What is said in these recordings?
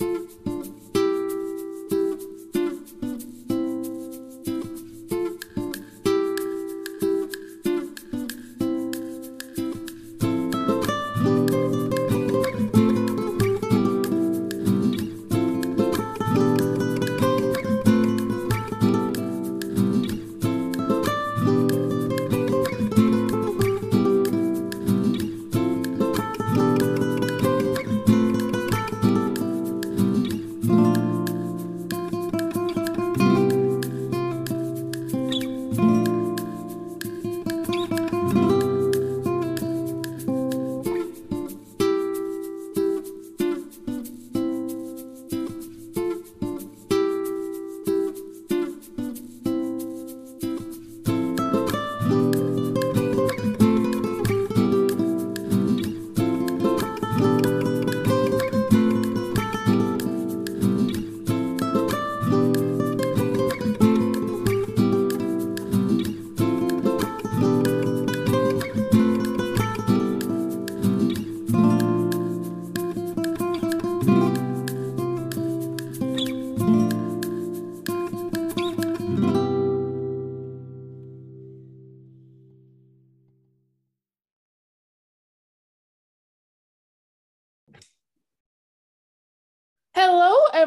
Hello,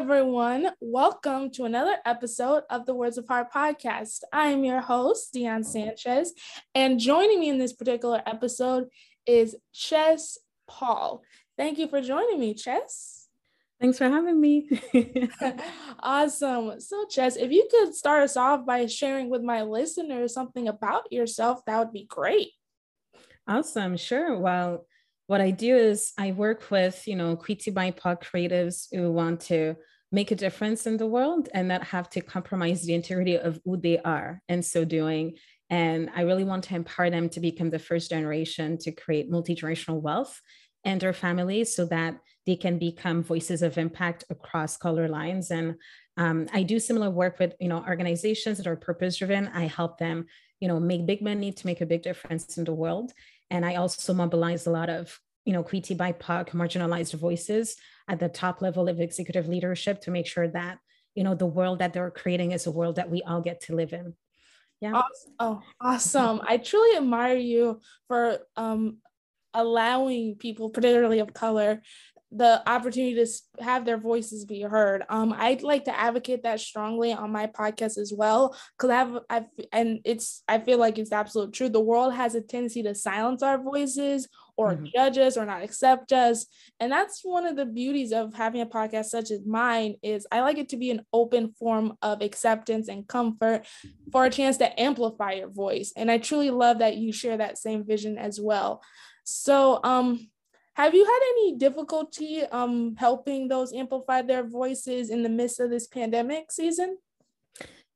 everyone. Welcome to another episode of the Words of Heart podcast. I am your host, Dion Sanchez, and joining me in this particular episode is Chess Paul. Thank you for joining me, Chess. Thanks for having me. awesome. So, Chess, if you could start us off by sharing with my listeners something about yourself, that would be great. Awesome. Sure. Well, what I do is I work with, you know, Queety BIPOC creatives who want to make a difference in the world and not have to compromise the integrity of who they are in so doing. And I really want to empower them to become the first generation to create multi-generational wealth and their families so that they can become voices of impact across color lines. And um, I do similar work with, you know, organizations that are purpose driven. I help them, you know, make big money to make a big difference in the world. And I also mobilize a lot of, you know, Queety BIPOC marginalized voices at the top level of executive leadership to make sure that, you know, the world that they're creating is a world that we all get to live in. Yeah. Oh, awesome. I truly admire you for um, allowing people, particularly of color, the opportunity to have their voices be heard. Um, I'd like to advocate that strongly on my podcast as well, because I've, I've, and it's, I feel like it's absolute truth. The world has a tendency to silence our voices or mm-hmm. judge us or not accept us, and that's one of the beauties of having a podcast such as mine. Is I like it to be an open form of acceptance and comfort for a chance to amplify your voice, and I truly love that you share that same vision as well. So, um, have you had any difficulty um, helping those amplify their voices in the midst of this pandemic season?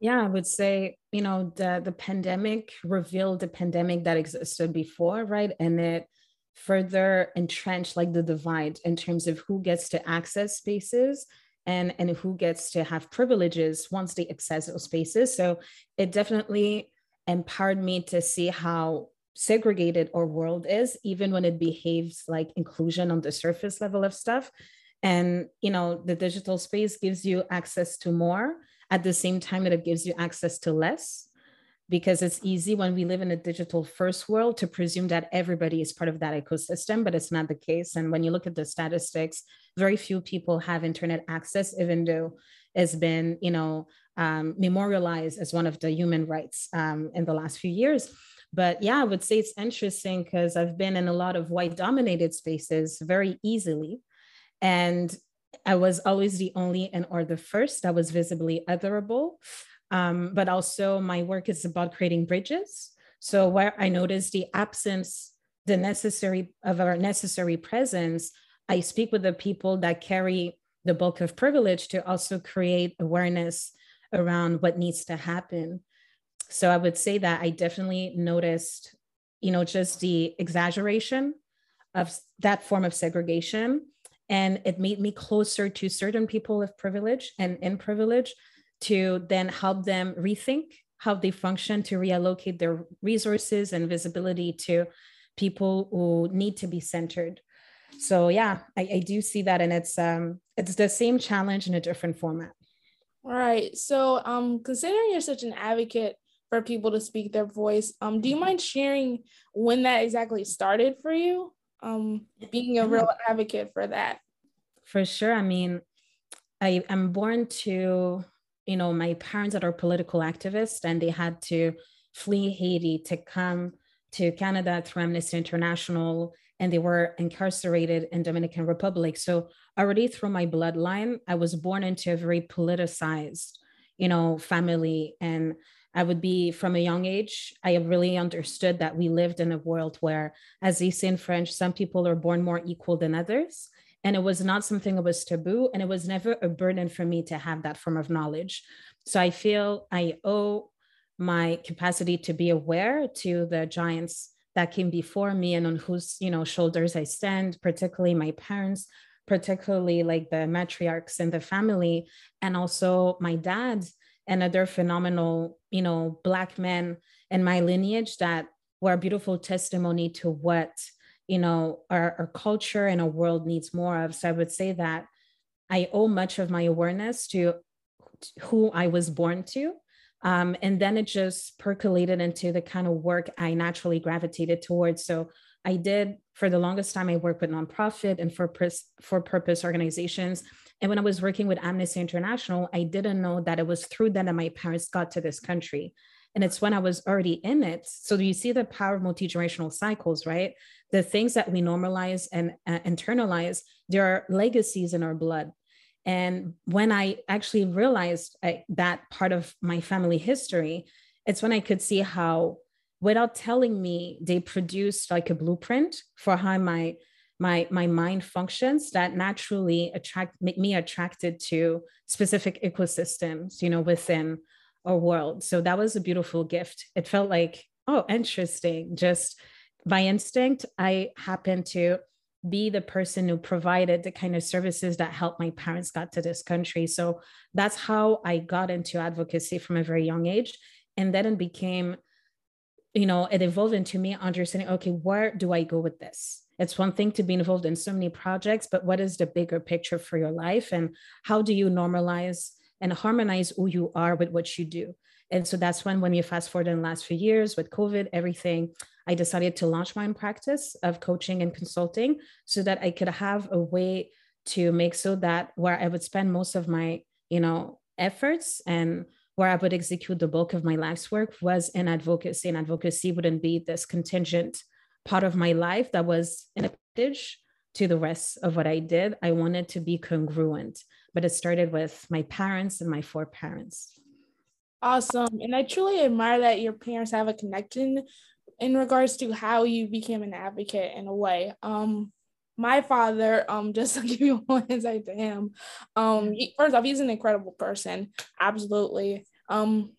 Yeah, I would say, you know, the, the pandemic revealed the pandemic that existed before, right? And it further entrench like the divide in terms of who gets to access spaces and, and who gets to have privileges once they access those spaces. So it definitely empowered me to see how segregated our world is, even when it behaves like inclusion on the surface level of stuff. And you know, the digital space gives you access to more at the same time that it gives you access to less. Because it's easy when we live in a digital first world to presume that everybody is part of that ecosystem, but it's not the case. And when you look at the statistics, very few people have internet access, even though it's been, you know, um, memorialized as one of the human rights um, in the last few years. But yeah, I would say it's interesting because I've been in a lot of white dominated spaces very easily. And I was always the only and or the first that was visibly otherable. Um, but also my work is about creating bridges. So where I notice the absence, the necessary of our necessary presence, I speak with the people that carry the bulk of privilege to also create awareness around what needs to happen. So I would say that I definitely noticed, you know, just the exaggeration of that form of segregation. And it made me closer to certain people of privilege and in privilege to then help them rethink how they function to reallocate their resources and visibility to people who need to be centered. So yeah, I, I do see that, and it's um it's the same challenge in a different format. All right. So um considering you're such an advocate for people to speak their voice, um, do you mind sharing when that exactly started for you? Um, being a real advocate for that. For sure. I mean, I am born to you know, my parents that are political activists and they had to flee Haiti to come to Canada through Amnesty International and they were incarcerated in Dominican Republic. So already through my bloodline, I was born into a very politicized, you know, family. And I would be from a young age, I really understood that we lived in a world where, as they say in French, some people are born more equal than others and it was not something that was taboo and it was never a burden for me to have that form of knowledge. So i feel i owe my capacity to be aware to the giants that came before me and on whose you know shoulders i stand particularly my parents particularly like the matriarchs in the family and also my dad and other phenomenal you know black men in my lineage that were a beautiful testimony to what you know our, our culture and our world needs more of. So i would say that i owe much of my awareness to who i was born to. Um, and then it just percolated into the kind of work i naturally gravitated towards. So i did for the longest time i worked with nonprofit and for for purpose organizations. And when i was working with amnesty international i didn't know that it was through them that my parents got to this country and it's when I was already in it. So you see the power of multi-generational cycles, right? The things that we normalize and uh, internalize, there are legacies in our blood. And when I actually realized I, that part of my family history, it's when I could see how, without telling me, they produced like a blueprint for how my my my mind functions that naturally attract make me attracted to specific ecosystems you know within our world. So that was a beautiful gift. It felt like, oh, interesting. Just by instinct, I happened to be the person who provided the kind of services that helped my parents got to this country. So that's how I got into advocacy from a very young age. And then it became, you know, it evolved into me understanding, okay, where do I go with this? It's one thing to be involved in so many projects, but what is the bigger picture for your life? And how do you normalize and harmonize who you are with what you do. And so that's when, when you fast forward in the last few years with COVID, everything, I decided to launch my own practice of coaching and consulting so that I could have a way to make so that where I would spend most of my, you know, efforts and where I would execute the bulk of my life's work was in advocacy. And advocacy wouldn't be this contingent part of my life that was in a package to the rest of what I did. I wanted to be congruent but it started with my parents and my four parents. Awesome. And I truly admire that your parents have a connection in regards to how you became an advocate in a way. Um, my father, um, just to give you one insight to him, um, he, first off, he's an incredible person, absolutely. Um,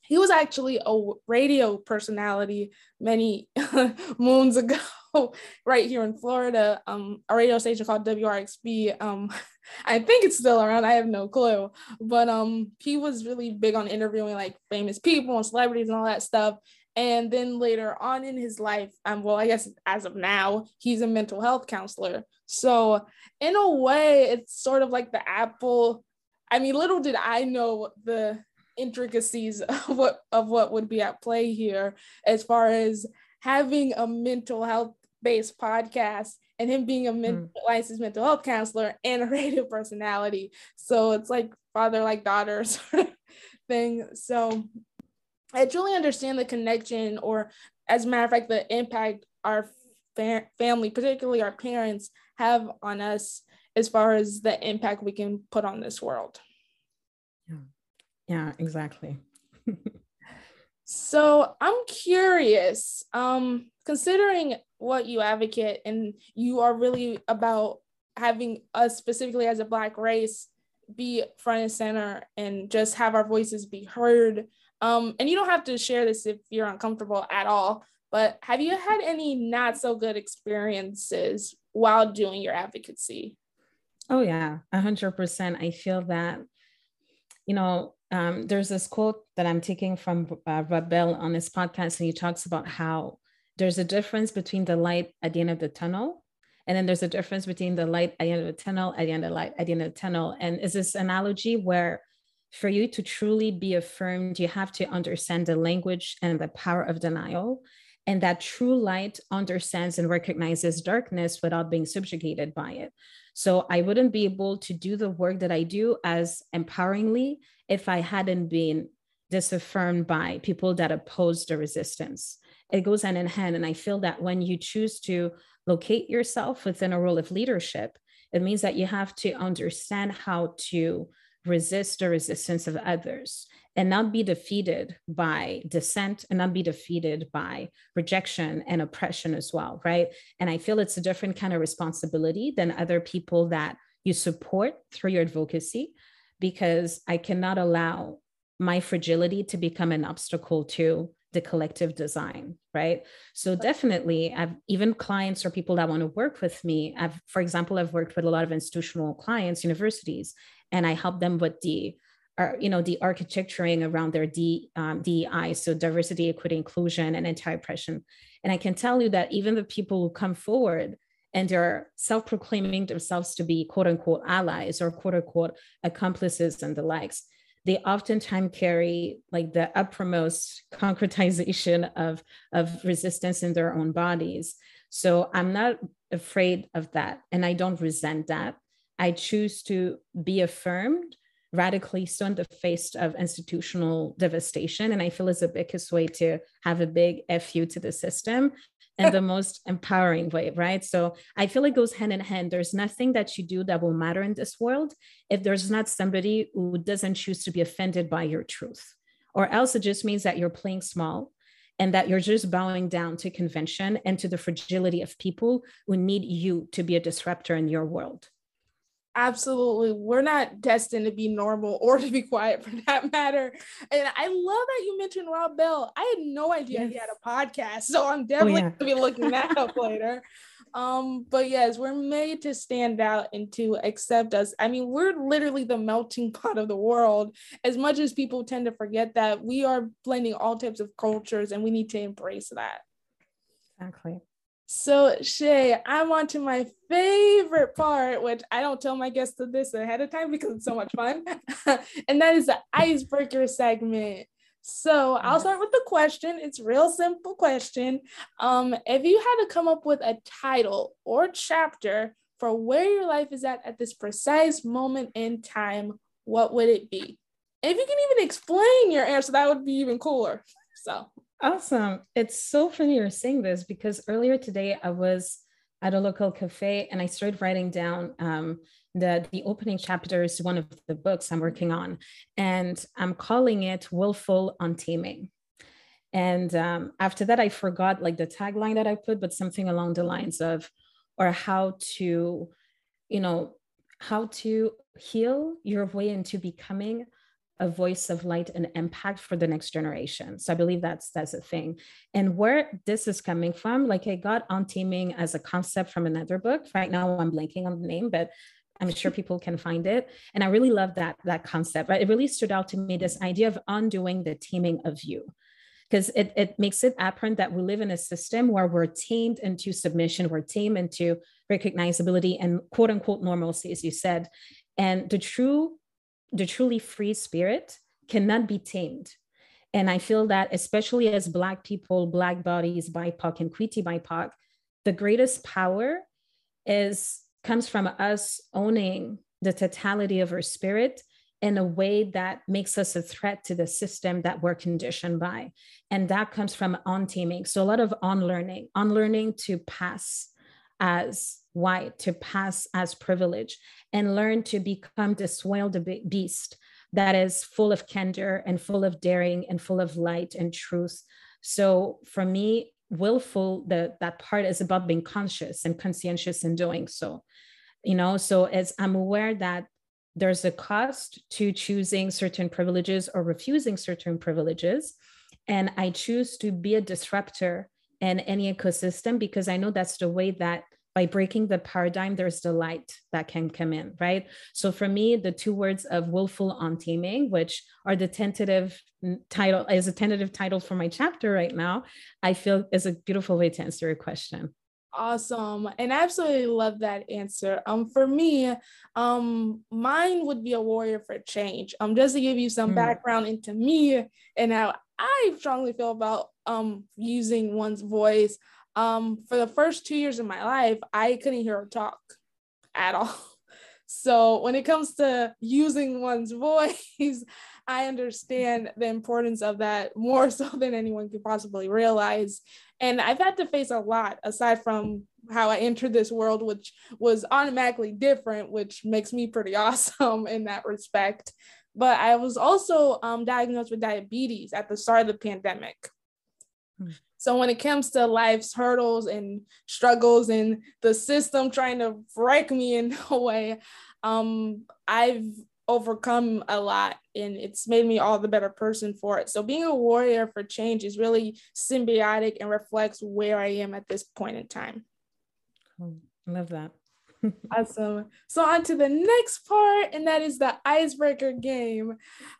he was actually a radio personality many moons ago right here in Florida, um, a radio station called WRXB. Um, I think it's still around. I have no clue, but um, he was really big on interviewing like famous people and celebrities and all that stuff. And then later on in his life, um, well, I guess as of now, he's a mental health counselor. So in a way, it's sort of like the Apple. I mean, little did I know the intricacies of what of what would be at play here as far as having a mental health based podcast and him being a men- mm. licensed mental health counselor and a radio personality. So it's like father like daughter sort of thing. So I truly understand the connection, or as a matter of fact, the impact our fa- family, particularly our parents, have on us as far as the impact we can put on this world. Yeah, yeah, exactly. so I'm curious, um, considering what you advocate and you are really about having us specifically as a black race be front and center and just have our voices be heard. Um, and you don't have to share this if you're uncomfortable at all, but have you had any not so good experiences while doing your advocacy? Oh, yeah, 100%. I feel that, you know, um, there's this quote that I'm taking from uh, Rob Bell on his podcast, and he talks about how there's a difference between the light at the end of the tunnel and then there's a difference between the light at the end of the tunnel at the end of the light at the end of the tunnel. And is this analogy where for you to truly be affirmed you have to understand the language and the power of denial. And that true light understands and recognizes darkness without being subjugated by it. So i wouldn't be able to do the work that i do as empoweringly if i hadn't been disaffirmed by people that oppose the resistance it goes hand in hand and i feel that when you choose to locate yourself within a role of leadership, it means that you have to understand how to resist the resistance of others and not be defeated by dissent and not be defeated by rejection and oppression as well, right? And I feel it's a different kind of responsibility than other people that you support through your advocacy because I cannot allow my fragility to become an obstacle to the collective design right so definitely i've even clients or people that want to work with me i've for example i've worked with a lot of institutional clients universities and i help them with the uh, you know the architecturing around their D, um, DEI, so diversity, equity, inclusion, and anti-oppression. And I can tell you that even the people who come forward and they're self-proclaiming themselves to be quote unquote allies or quote unquote accomplices and the likes, they oftentimes carry like the uppermost concretization of, of resistance in their own bodies. So I'm not afraid of that. And I don't resent that. I choose to be affirmed radically so in the face of institutional devastation. And I feel it's the biggest way to have a big FU to the system and the most empowering way, right? So I feel it goes hand in hand. There's nothing that you do that will matter in this world if there's not somebody who doesn't choose to be offended by your truth, or else it just means that you're playing small and that you're just bowing down to convention and to the fragility of people who need you to be a disruptor in your world absolutely. We're not destined to be normal or to be quiet for that matter. And i love that you mentioned rob bell. I had no idea yes. he had a podcast so i'm definitely oh, yeah. going to be looking that up later. Um but yes we're made to stand out and to accept us. I mean we're literally the melting pot of the world. As much as people tend to forget that we are blending all types of cultures and we need to embrace that. Exactly so, Shay, I'm on to my favorite part, which I don't tell my guests to this ahead of time because it's so much fun. and that is the icebreaker segment. So I'll start with the question. It's real simple question. Um, if you had to come up with a title or chapter for where your life is at at this precise moment in time, what would it be? if you can even explain your answer, that would be even cooler. So Awesome. It's so funny you're saying this because earlier today I was at a local cafe and I started writing down um, the, the opening chapter is one of the books I'm working on. And I'm calling it Willful Untaming. And um, after that, I forgot like the tagline that I put, but something along the lines of, or how to, you know, how to heal your way into becoming a voice of light and impact for the next generation. So I believe that's that's a thing. And where this is coming from, like I got untaming as a concept from another book. Right now I'm blanking on the name, but I'm sure people can find it. And I really love that that concept. Right? It really stood out to me this idea of undoing the taming of you. Because it, it makes it apparent that we live in a system where we're tamed into submission, we're tamed into recognizability and quote unquote normalcy, as you said. And the true the truly free spirit cannot be tamed. And I feel that, especially as Black people, Black bodies, BIPOC, and Queerty BIPOC, the greatest power is comes from us owning the totality of our spirit in a way that makes us a threat to the system that we're conditioned by. And that comes from untaming. So a lot of unlearning, unlearning to pass as white, to pass as privilege, and learn to become this wild beast that is full of candor and full of daring and full of light and truth. So for me, willful, the, that part is about being conscious and conscientious in doing so. you know so as i'm aware that there's a cost to choosing certain privileges or refusing certain privileges and i choose to be a disruptor in any ecosystem because i know that's the way that by breaking the paradigm, there's the light that can come in, right? So for me, the two words of willful untaming, which are the tentative title, is a tentative title for my chapter right now, I feel is a beautiful way to answer your question. Awesome. And I absolutely love that answer. Um, for me, um, mine would be a warrior for change. Um, just to give you some mm. background into me and how I strongly feel about um using one's voice um, for the first two years of my life, I couldn't hear her talk at all. So when it comes to using one's voice, I understand the importance of that more so than anyone could possibly realize. And I've had to face a lot aside from how I entered this world, which was automatically different, which makes me pretty awesome in that respect. But I was also um, diagnosed with diabetes at the start of the pandemic. Hmm. So when it comes to life's hurdles and struggles and the system trying to break me in a way, um, I've overcome a lot and it's made me all the better person for it. So being a warrior for change is really symbiotic and reflects where I am at this point in time. I love that awesome. So on to the next part, and that is the icebreaker game.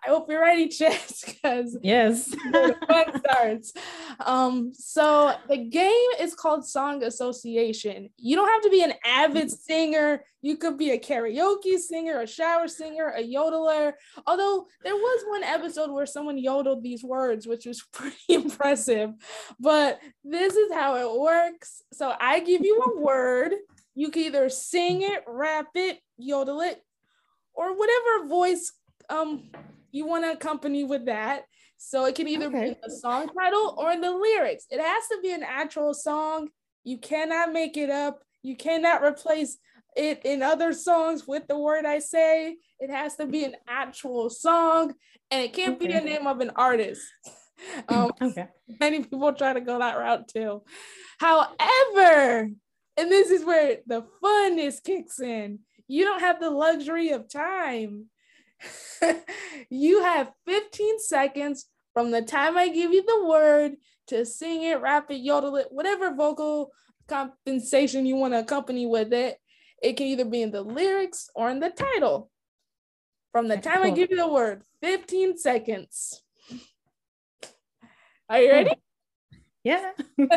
I hope you're ready, Chess, because yes, fun starts. Um, so the game is called Song Association. You don't have to be an avid singer. You could be a karaoke singer, a shower singer, a yodeler. Although there was one episode where someone yodeled these words, which was pretty impressive. But this is how it works. So I give you a word you can either sing it, rap it, yodel it, or whatever voice um you want to accompany with that. So it can either okay. be the song title or the lyrics. It has to be an actual song. You cannot make it up. You cannot replace it in other songs with the word I say. It has to be an actual song and it can't okay. be the name of an artist. Um, okay. Many people try to go that route too. However, and this is where the funness kicks in. You don't have the luxury of time. you have 15 seconds from the time I give you the word to sing it, rap it, yodel it, whatever vocal compensation you want to accompany with it. It can either be in the lyrics or in the title. From the time I give you the word, 15 seconds. Are you ready? Yeah.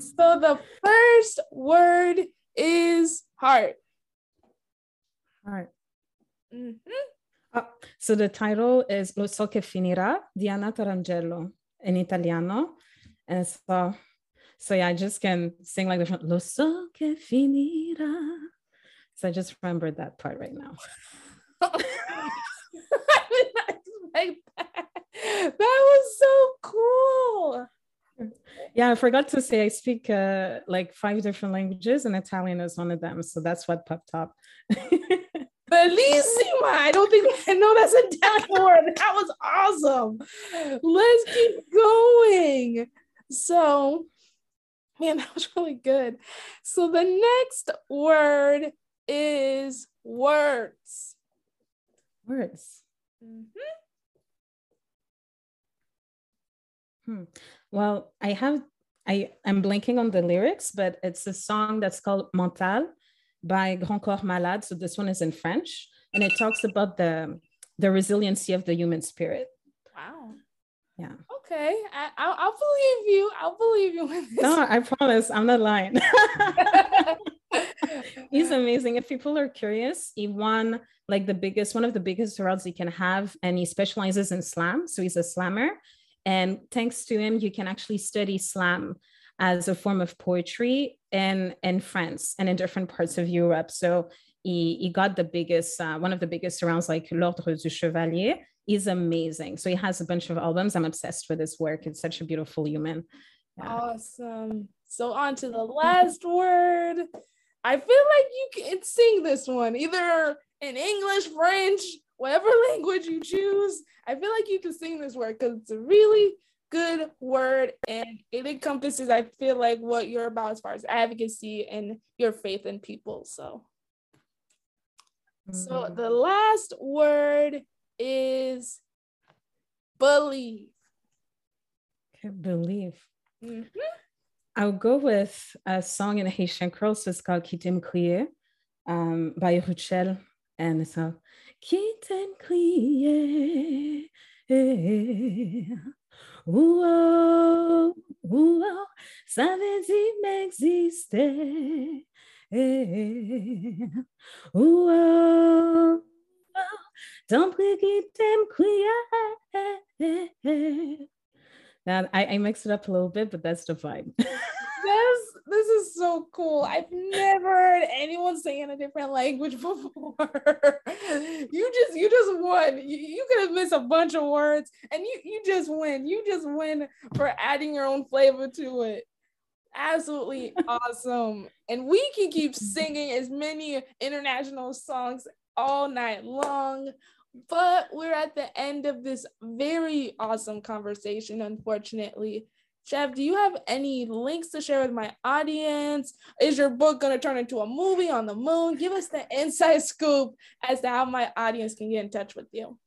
so the first word is heart. Heart. Mm-hmm. Uh, so the title is Lo so che finirà di Anna Tatangelo in Italiano. And so, so yeah, I just can sing like the Lo so che finirà. So I just remembered that part right now. I did not expect that. That was so cool. Yeah, I forgot to say I speak uh, like five different languages, and Italian is one of them. So that's what popped up. Bellissima. I don't think I know that's a Italian word. That was awesome. Let's keep going. So, man, that was really good. So the next word is words. Words. Mm-hmm. Hmm. Well, I have I I'm blanking on the lyrics, but it's a song that's called Mental by Grand Corps Malade. So this one is in French, and it talks about the the resiliency of the human spirit. Wow. Yeah. Okay, I, I'll, I'll believe you. I'll believe you. With No, I promise, I'm not lying. he's amazing. If people are curious, he won like the biggest, one of the biggest awards he can have, and he specializes in slam. So he's a slammer. And thanks to him, you can actually study slam as a form of poetry in, in France and in different parts of Europe. So he, he got the biggest, uh, one of the biggest rounds like L'Ordre du Chevalier. He's amazing. So he has a bunch of albums. I'm obsessed with his work. It's such a beautiful human. Yeah. Awesome. So on to the last word. I feel like you can sing this one either in English, French, whatever language you choose. I feel like you can sing this word because it's a really good word and it encompasses, I feel like, what you're about as far as advocacy and your faith in people. So, So mm-hmm. the last word is believe. Okay, believe. Mm-hmm. I'll go with a song in Haitian Creole. So it's called t'aime crier um, by Ruchel. And it's Kiten kriye. Ouah, ouah, ça veut dire m'exister. Ouah, ouah, tant pis qui t'aime crier? Now I, I mixed it up a little bit, but that's the vibe. this this is so cool. I've never heard anyone sing in a different language before. you just you just won. You, you could have missed a bunch of words and you you just win. You just win for adding your own flavor to it. Absolutely awesome. And we can keep singing as many international songs all night long. But we're at the end of this very awesome conversation, unfortunately. Chef, do you have any links to share with my audience? Is your book going to turn into a movie on the moon? Give us the inside scoop as to how my audience can get in touch with you.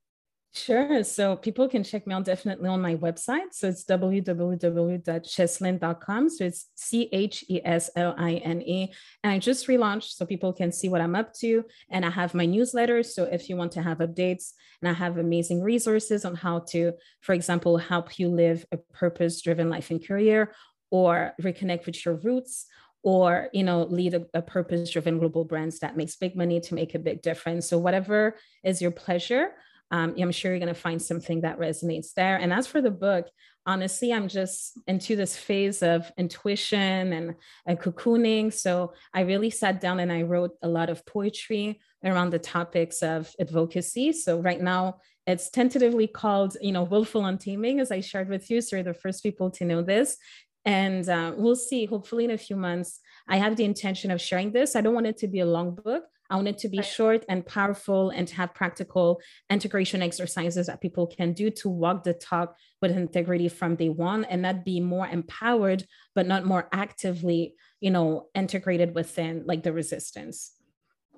Sure. So people can check me out definitely on my website. So it's www.chesline.com. So it's C H E S L I N E. And I just relaunched so people can see what I'm up to. And I have my newsletter. So if you want to have updates, and I have amazing resources on how to, for example, help you live a purpose driven life and career or reconnect with your roots or you know lead a, a purpose driven global brands that makes big money to make a big difference so whatever is your pleasure um, I'm sure you're going to find something that resonates there. And as for the book, honestly, I'm just into this phase of intuition and, and cocooning. So I really sat down and I wrote a lot of poetry around the topics of advocacy. So right now, it's tentatively called, you know, Willful Untaming, as I shared with you. So you're the first people to know this. And uh, we'll see, hopefully, in a few months. I have the intention of sharing this. I don't want it to be a long book. I want it to be right. short and powerful and to have practical integration exercises that people can do to walk the talk with integrity from day one and not be more empowered, but not more actively, you know, integrated within like the resistance.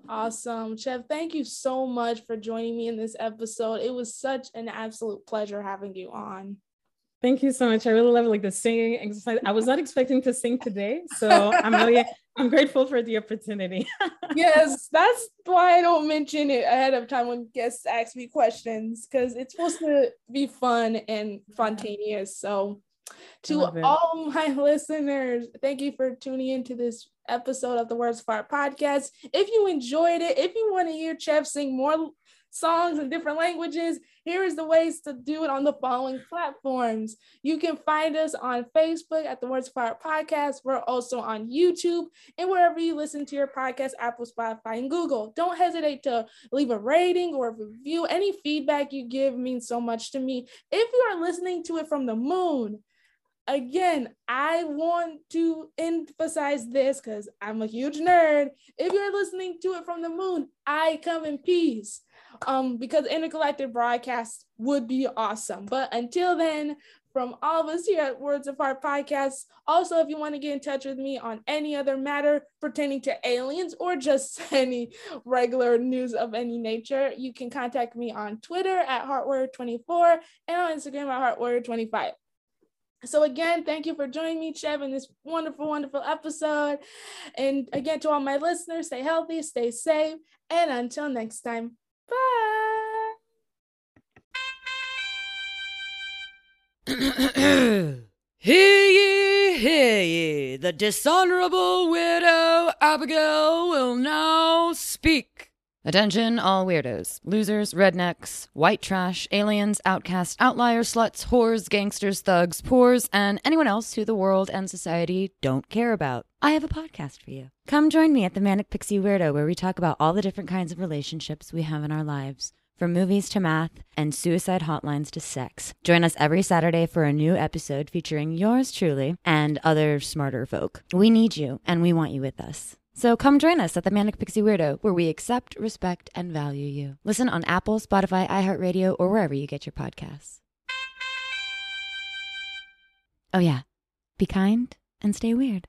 Awesome. Chef, thank you so much for joining me in this episode. It was such an absolute pleasure having you on. Thank you so much. I really love like the singing exercise. I was not expecting to sing today, so I'm really I'm grateful for the opportunity. yes, that's why I don't mention it ahead of time when guests ask me questions because it's supposed to be fun and spontaneous. So, to all my listeners, thank you for tuning into this episode of the Words of podcast. If you enjoyed it, if you want to hear Chef sing more songs in different languages, here is the ways to do it on the following platforms. You can find us on Facebook at the Words of Heart Podcast. We're also on YouTube and wherever you listen to your podcast, Apple, Spotify, and Google. Don't hesitate to leave a rating or a review. Any feedback you give means so much to me. If you are listening to it from the moon, again, I want to emphasize this because I'm a huge nerd. If you're listening to it from the moon, I come in peace um, because intergalactic broadcast would be awesome. But until then, from all of us here at Words of Heart Podcast. Also, if you want to get in touch with me on any other matter pertaining to aliens or just any regular news of any nature, you can contact me on Twitter at HeartWarrior24 and on Instagram at HeartWarrior25. So again, thank you for joining me, Chev, in this wonderful, wonderful episode. And again, to all my listeners, stay healthy, stay safe, and until next time, bye. hear ye, hear ye, the dishonorable widow Abigail will now speak. Attention, all weirdos, losers, rednecks, white trash, aliens, outcasts, outliers, sluts, whores, gangsters, thugs, poors, and anyone else who the world and society don't care about. I have a podcast for you. Come join me at the Manic Pixie Weirdo, where we talk about all the different kinds of relationships we have in our lives. From movies to math and suicide hotlines to sex. Join us every Saturday for a new episode featuring yours truly and other smarter folk. We need you, and we want you with us. So come join us at the Manic Pixie Weirdo, where we accept, respect, and value you. Listen on Apple, Spotify, iHeartRadio, or wherever you get your podcasts. Oh, yeah. Be kind and stay weird.